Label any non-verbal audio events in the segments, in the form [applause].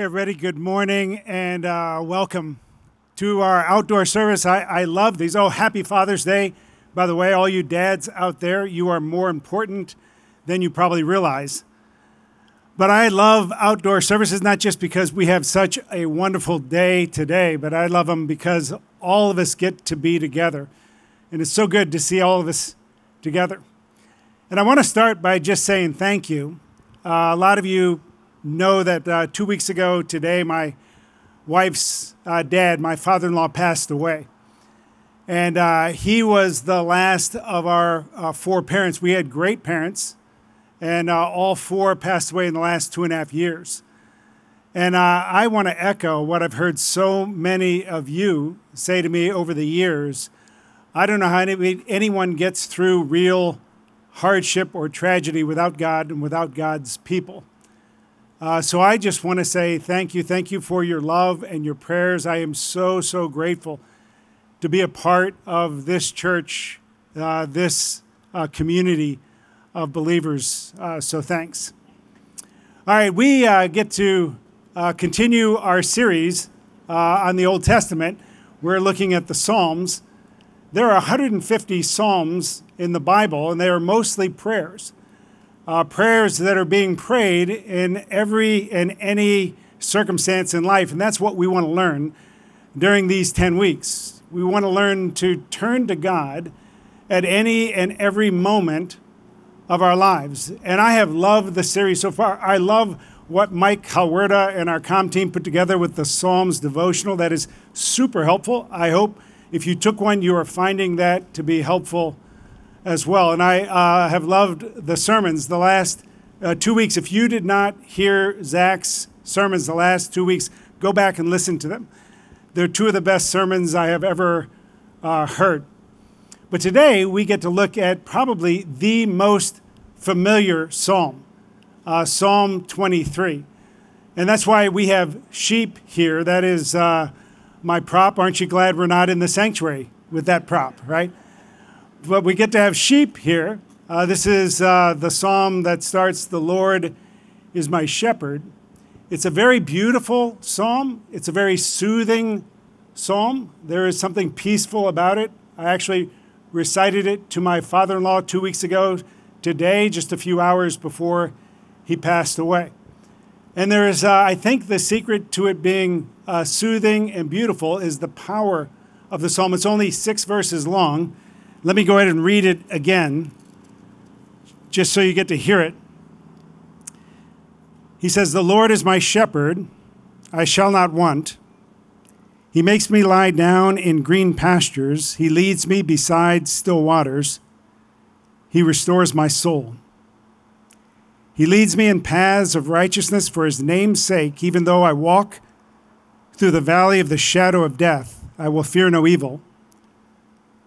Hey, everybody, good morning and uh, welcome to our outdoor service. I, I love these. Oh, happy Father's Day. By the way, all you dads out there, you are more important than you probably realize. But I love outdoor services not just because we have such a wonderful day today, but I love them because all of us get to be together. And it's so good to see all of us together. And I want to start by just saying thank you. Uh, a lot of you know that uh, two weeks ago today, my wife's uh, dad, my father in law, passed away. And uh, he was the last of our uh, four parents. We had great parents, and uh, all four passed away in the last two and a half years. And uh, I want to echo what I've heard so many of you say to me over the years. I don't know how any, anyone gets through real hardship or tragedy without God and without God's people. Uh, so I just want to say thank you. Thank you for your love and your prayers. I am so, so grateful to be a part of this church, uh, this uh, community of believers. Uh, so thanks. All right, we uh, get to uh, continue our series on the Old Testament. We're looking at the Psalms. There are 150 Psalms in the Bible, and they are mostly prayers uh, prayers that are being prayed in every and any circumstance in life. And that's what we want to learn during these 10 weeks. We want to learn to turn to God at any and every moment of our lives. And I have loved the series so far. I love what Mike Calwerda and our com team put together with the Psalms devotional. That is super helpful. I hope if you took one, you are finding that to be helpful as well. And I uh, have loved the sermons the last uh, two weeks. If you did not hear Zach's sermons the last two weeks, go back and listen to them. They're two of the best sermons I have ever uh, heard. But today we get to look at probably the most familiar psalm, uh, Psalm 23. And that's why we have sheep here. That is uh, my prop. Aren't you glad we're not in the sanctuary with that prop, right? But we get to have sheep here. Uh, this is uh, the psalm that starts, The Lord is my shepherd. It's a very beautiful psalm. It's a very soothing psalm. There is something peaceful about it. I actually recited it to my father in law two weeks ago today, just a few hours before he passed away. And there is, uh, I think, the secret to it being uh, soothing and beautiful is the power of the psalm. It's only six verses long. Let me go ahead and read it again, just so you get to hear it. He says, The Lord is my shepherd, I shall not want. He makes me lie down in green pastures. He leads me beside still waters. He restores my soul. He leads me in paths of righteousness for his name's sake. Even though I walk through the valley of the shadow of death, I will fear no evil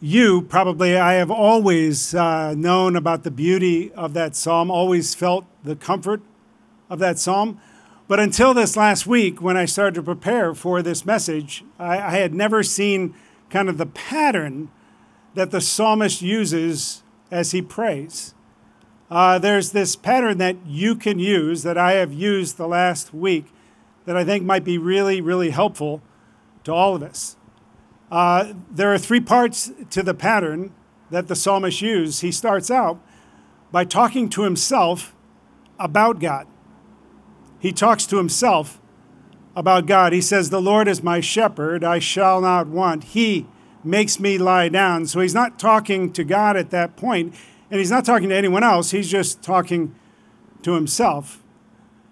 you probably, I have always uh, known about the beauty of that psalm, always felt the comfort of that psalm. But until this last week, when I started to prepare for this message, I, I had never seen kind of the pattern that the psalmist uses as he prays. Uh, there's this pattern that you can use that I have used the last week that I think might be really, really helpful to all of us. Uh, there are three parts to the pattern that the psalmist used. He starts out by talking to himself about God. He talks to himself about God. He says, The Lord is my shepherd, I shall not want. He makes me lie down. So he's not talking to God at that point, and he's not talking to anyone else. He's just talking to himself.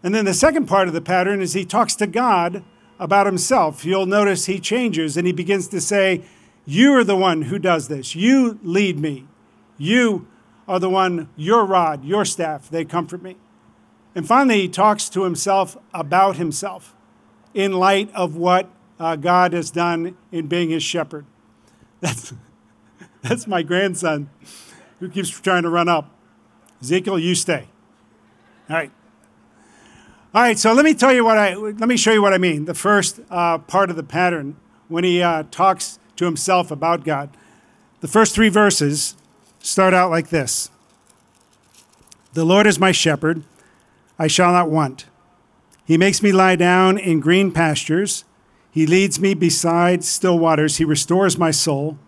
And then the second part of the pattern is he talks to God about himself. You'll notice he changes and he begins to say, You are the one who does this. You lead me. You are the one, your rod, your staff, they comfort me. And finally, he talks to himself about himself in light of what uh, God has done in being his shepherd. [laughs] That's, that's my grandson who keeps trying to run up. Ezekiel, you stay. All right. All right, so let me tell you what I, let me show you what I mean. The first uh, part of the pattern when he uh, talks to himself about God. The first three verses start out like this The Lord is my shepherd, I shall not want. He makes me lie down in green pastures. He leads me beside still waters. He restores my soul.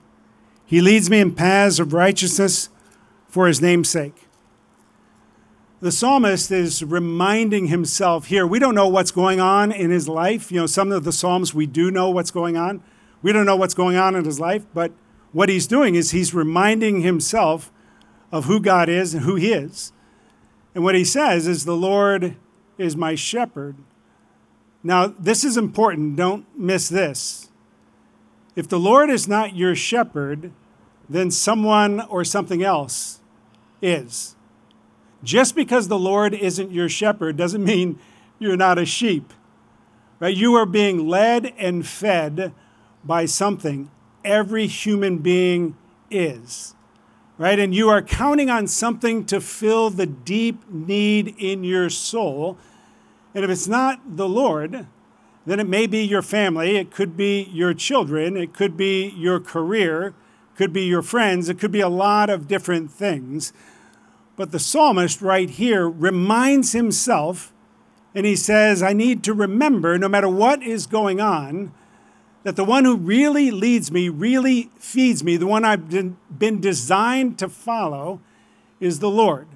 He leads me in paths of righteousness for his name's sake. The psalmist is reminding himself here. We don't know what's going on in his life. You know, some of the psalms we do know what's going on. We don't know what's going on in his life, but what he's doing is he's reminding himself of who God is and who he is. And what he says is, The Lord is my shepherd. Now, this is important. Don't miss this. If the Lord is not your shepherd, then someone or something else is. Just because the Lord isn't your shepherd doesn't [laughs] mean you're not a sheep. Right? You are being led and fed by something every human being is. Right? And you are counting on something to fill the deep need in your soul. And if it's not the Lord, then it may be your family, it could be your children, it could be your career, it could be your friends, it could be a lot of different things. But the psalmist right here reminds himself, and he says, I need to remember, no matter what is going on, that the one who really leads me, really feeds me, the one I've been designed to follow, is the Lord.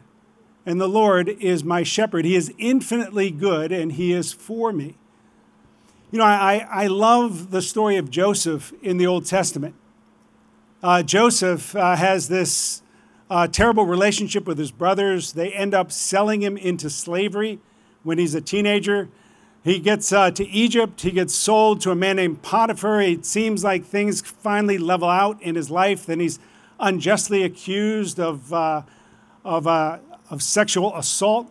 And the Lord is my shepherd. He is infinitely good and he is for me. You know, I, I love the story of Joseph in the Old Testament. Uh, Joseph uh, has this uh, terrible relationship with his brothers. They end up selling him into slavery when he's a teenager. He gets uh, to Egypt. He gets sold to a man named Potiphar. It seems like things finally level out in his life. Then he's unjustly accused of, uh, of, uh, of sexual assault.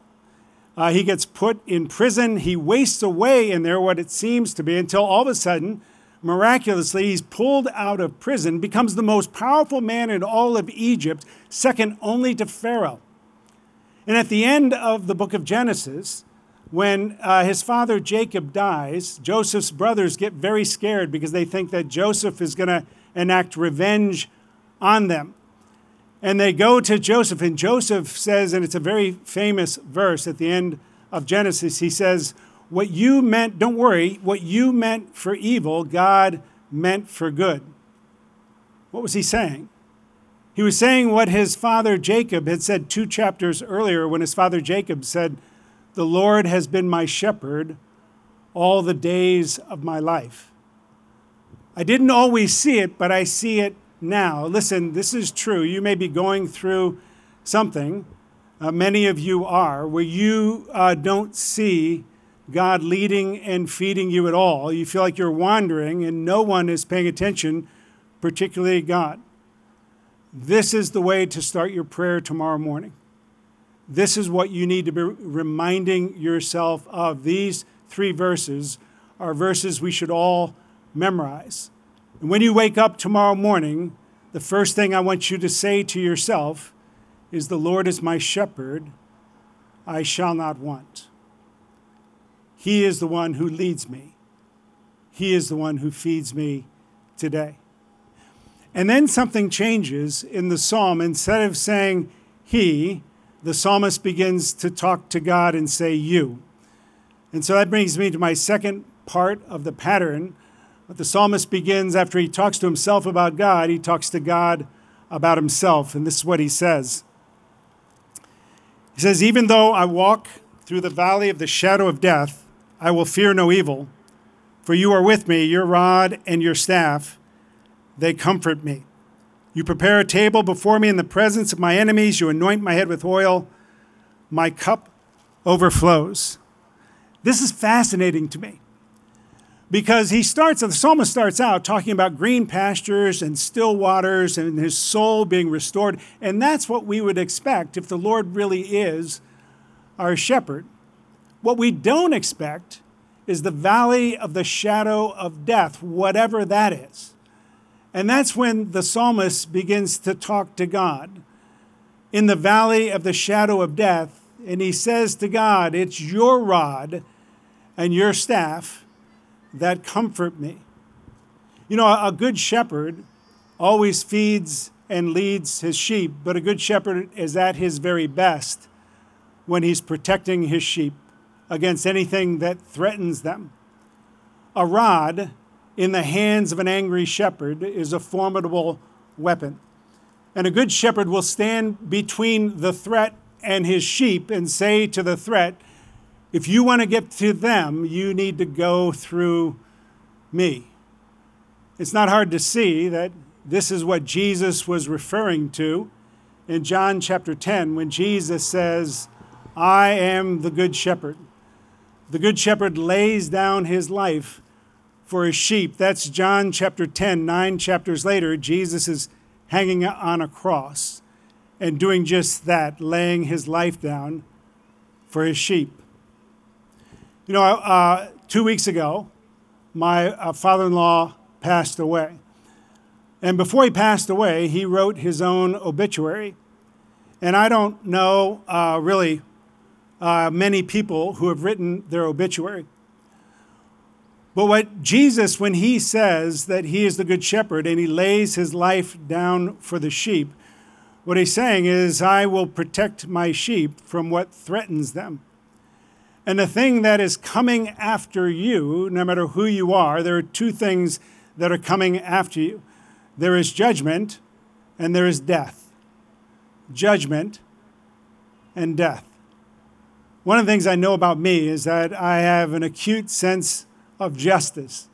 Uh, he gets put in prison. He wastes away in there, what it seems to be, until all of a sudden, miraculously, he's pulled out of prison, becomes the most powerful man in all of Egypt, second only to Pharaoh. And at the end of the book of Genesis, when uh, his father Jacob dies, Joseph's brothers get very scared because they think that Joseph is going to enact revenge on them. And they go to Joseph, and Joseph says, and it's a very famous verse at the end of Genesis, he says, What you meant, don't worry, what you meant for evil, God meant for good. What was he saying? He was saying what his father Jacob had said two chapters earlier when his father Jacob said, the Lord has been my shepherd all the days of my life. I didn't always see it, but I see it now. Listen, this is true. You may be going through something, uh, many of you are, where you uh, don't see God leading and feeding you at all. You feel like you're wandering and no one is paying attention, particularly God. This is the way to start your prayer tomorrow morning. This is what you need to be reminding yourself of. These three verses are verses we should all memorize. And when you wake up tomorrow morning, the first thing I want you to say to yourself is, The Lord is my shepherd, I shall not want. He is the one who leads me, He is the one who feeds me today. And then something changes in the psalm. Instead of saying He, the psalmist begins to talk to God and say, You. And so that brings me to my second part of the pattern. But the psalmist begins after he talks to himself about God, he talks to God about himself. And this is what he says He says, Even though I walk through the valley of the shadow of death, I will fear no evil, for you are with me, your rod and your staff, they comfort me. You prepare a table before me in the presence of my enemies. You anoint my head with oil. My cup overflows. This is fascinating to me because he starts, the psalmist starts out talking about green pastures and still waters and his soul being restored. And that's what we would expect if the Lord really is our shepherd. What we don't expect is the valley of the shadow of death, whatever that is. And that's when the psalmist begins to talk to God. In the valley of the shadow of death, and he says to God, It's your rod and your staff that comfort me. You know, a good shepherd always feeds and leads his sheep, but a good shepherd is at his very best when he's protecting his sheep against anything that threatens them. A rod in the hands of an angry shepherd is a formidable weapon. And a good shepherd will stand between the threat and his sheep and say to the threat, if you want to get to them, you need to go through me. It's not hard to see that this is what Jesus was referring to in John chapter 10 when Jesus says, I am the good shepherd. The good shepherd lays down his life for his sheep. That's John chapter 10. Nine chapters later, Jesus is hanging on a cross and doing just that, laying his life down for his sheep. You know, uh, two weeks ago, my uh, father in law passed away. And before he passed away, he wrote his own obituary. And I don't know uh, really uh, many people who have written their obituary. But what Jesus, when he says that he is the good shepherd and he lays his life down for the sheep, what he's saying is, I will protect my sheep from what threatens them. And the thing that is coming after you, no matter who you are, there are two things that are coming after you there is judgment and there is death. Judgment and death. One of the things I know about me is that I have an acute sense of justice.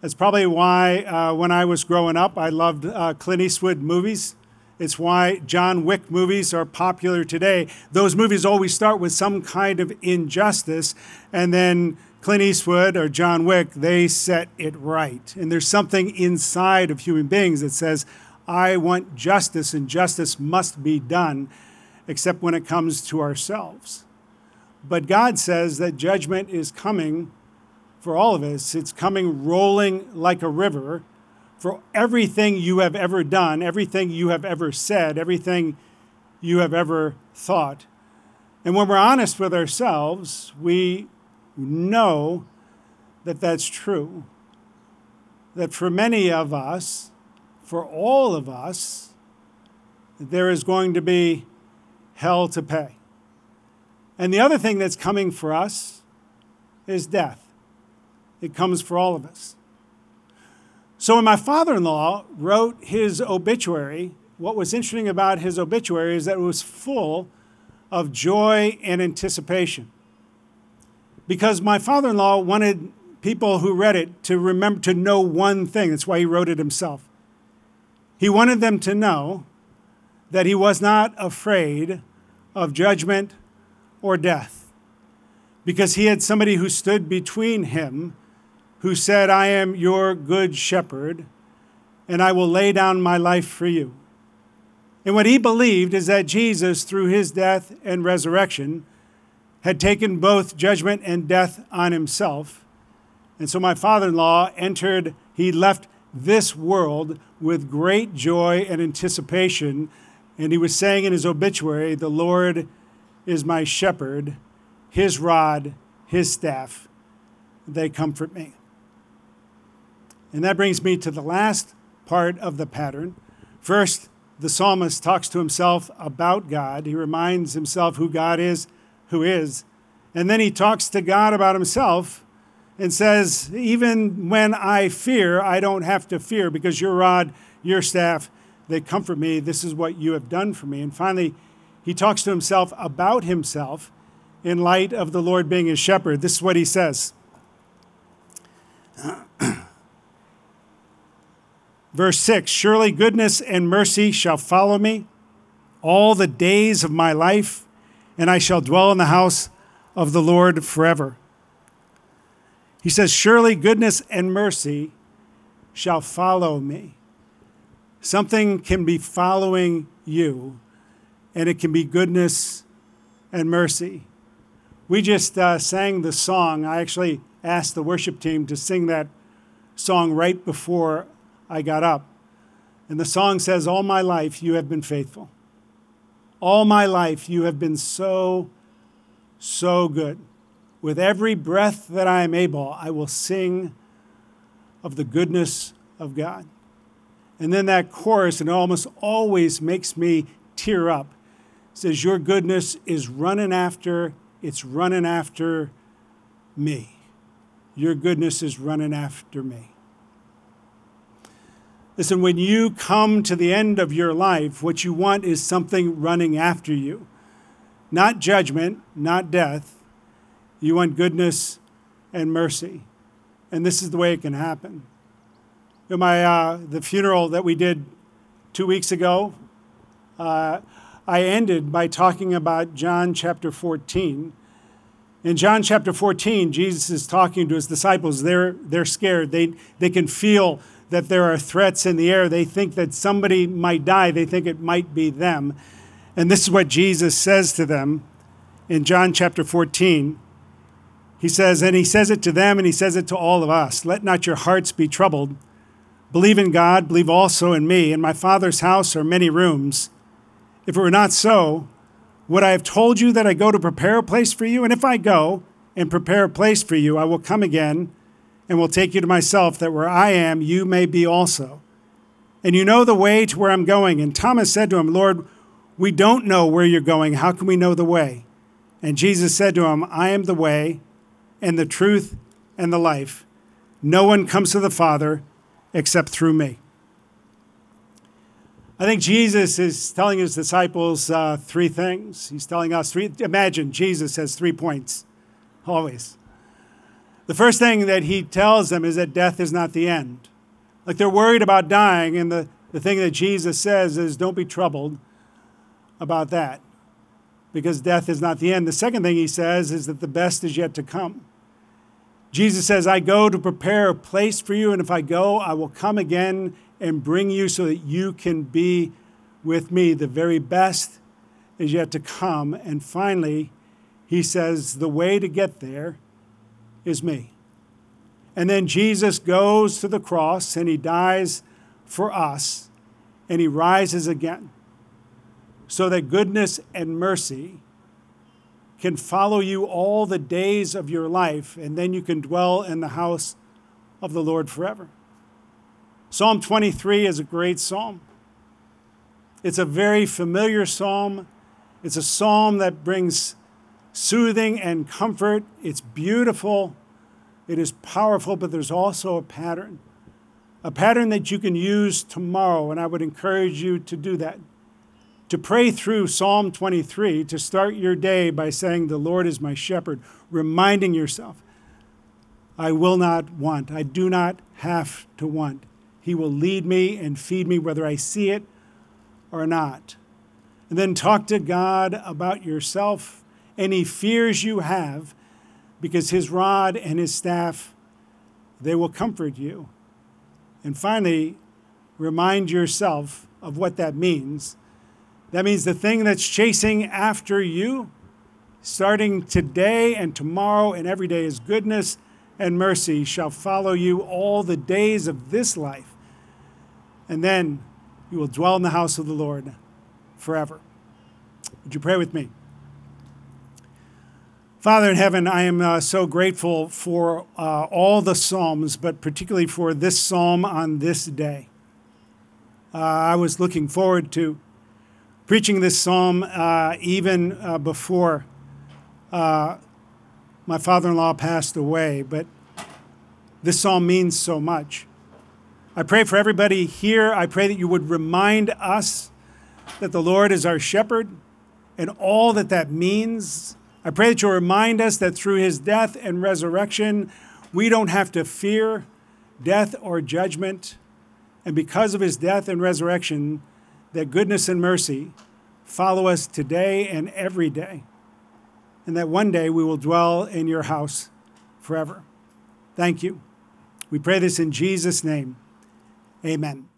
That's probably why, uh, when I was growing up, I loved uh, Clint Eastwood movies. It's why John Wick movies are popular today. Those movies always start with some kind of injustice, and then Clint Eastwood or John Wick, they set it right. And there's something inside of human beings that says, I want justice, and justice must be done, except when it comes to ourselves. But God says that judgment is coming for all of us. It's coming rolling like a river for everything you have ever done, everything you have ever said, everything you have ever thought. And when we're honest with ourselves, we know that that's true. That for many of us, for all of us, there is going to be hell to pay. And the other thing that's coming for us is death. It comes for all of us. So when my father in law wrote his obituary, what was interesting about his obituary is that it was full of joy and anticipation. Because my father in law wanted people who read it to remember to know one thing. That's why he wrote it himself. He wanted them to know that he was not afraid of judgment or death because he had somebody who stood between him who said, I am your good shepherd and I will lay down my life for you. And what he believed is that Jesus, through his death and resurrection, had taken both judgment and death on himself. And so my father in law entered, he left this world with great joy and anticipation. And he was saying in his obituary, The Lord is my shepherd, his rod, his staff, they comfort me. And that brings me to the last part of the pattern. First, the psalmist talks to himself about God. He reminds himself who God is, who is. And then he talks to God about himself and says, Even when I fear, I don't have to fear because your rod, your staff, they comfort me. This is what you have done for me. And finally, he talks to himself about himself in light of the Lord being his shepherd. This is what he says. [clears throat] Verse 6 Surely goodness and mercy shall follow me all the days of my life, and I shall dwell in the house of the Lord forever. He says, Surely goodness and mercy shall follow me. Something can be following you and it can be goodness and mercy. We just uh, sang the song. I actually asked the worship team to sing that song right before I got up. And the song says, All my life you have been faithful. All my life you have been so, so good. With every breath that I am able, I will sing of the goodness of God. And then that chorus, and it almost always makes me tear up, says, Your goodness is running after, it's running after me. Your goodness is running after me. Listen, when you come to the end of your life, what you want is something running after you. Not judgment, not death. You want goodness and mercy. And this is the way it can happen. In my, uh, the funeral that we did two weeks ago, uh, I ended by talking about John chapter 14. In John chapter 14, Jesus is talking to his disciples. They're, they're scared. They, they can feel that there are threats in the air. They think that somebody might die. They think it might be them. And this is what Jesus says to them in John chapter 14. He says, and he says it to them and he says it to all of us Let not your hearts be troubled. Believe in God, believe also in me. In my Father's house are many rooms. If it were not so, would I have told you that I go to prepare a place for you? And if I go and prepare a place for you, I will come again and will take you to myself, that where I am, you may be also. And you know the way to where I'm going. And Thomas said to him, Lord, we don't know where you're going. How can we know the way? And Jesus said to him, I am the way and the truth and the life. No one comes to the Father except through me. I think Jesus is telling his disciples uh, three things. He's telling us three. Imagine Jesus has three points, always. The first thing that he tells them is that death is not the end. Like they're worried about dying, and the, the thing that Jesus says is don't be troubled about that because death is not the end. The second thing he says is that the best is yet to come. Jesus says, I go to prepare a place for you, and if I go, I will come again and bring you so that you can be with me. The very best is yet to come. And finally, he says, the way to get there is me. And then Jesus goes to the cross and he dies for us and he rises again so that goodness and mercy can follow you all the days of your life and then you can dwell in the house of the Lord forever. Psalm 23 is a great psalm. It's a very familiar psalm. It's a psalm that brings soothing and comfort. It's beautiful, it is powerful, but there's also a pattern. A pattern that you can use tomorrow, and I would encourage you to do that. To pray through Psalm 23, to start your day by saying, The Lord is my shepherd, reminding yourself, I will not want, I do not have to want. He will lead me and feed me whether I see it or not. And then talk to God about yourself any fears you have, because his rod and his staff, they will comfort you. And finally, remind yourself of what that means. That means the thing that's chasing after you, starting today and tomorrow and every day, is goodness and mercy shall follow you all the days of this life. And then you will dwell in the house of the Lord forever. Would you pray with me? Father in heaven, I am uh, so grateful for uh, all the Psalms, but particularly for this Psalm on this day. Uh, I was looking forward to preaching this Psalm uh, even uh, before uh, my father in law passed away, but this Psalm means so much. I pray for everybody here. I pray that you would remind us that the Lord is our shepherd and all that that means I pray that you'll remind us that through his death and resurrection, we don't have to fear death or judgment. And because of his death and resurrection, that goodness and mercy follow us today and every day. And that one day we will dwell in your house forever. Thank you. We pray this in Jesus' name. Amen.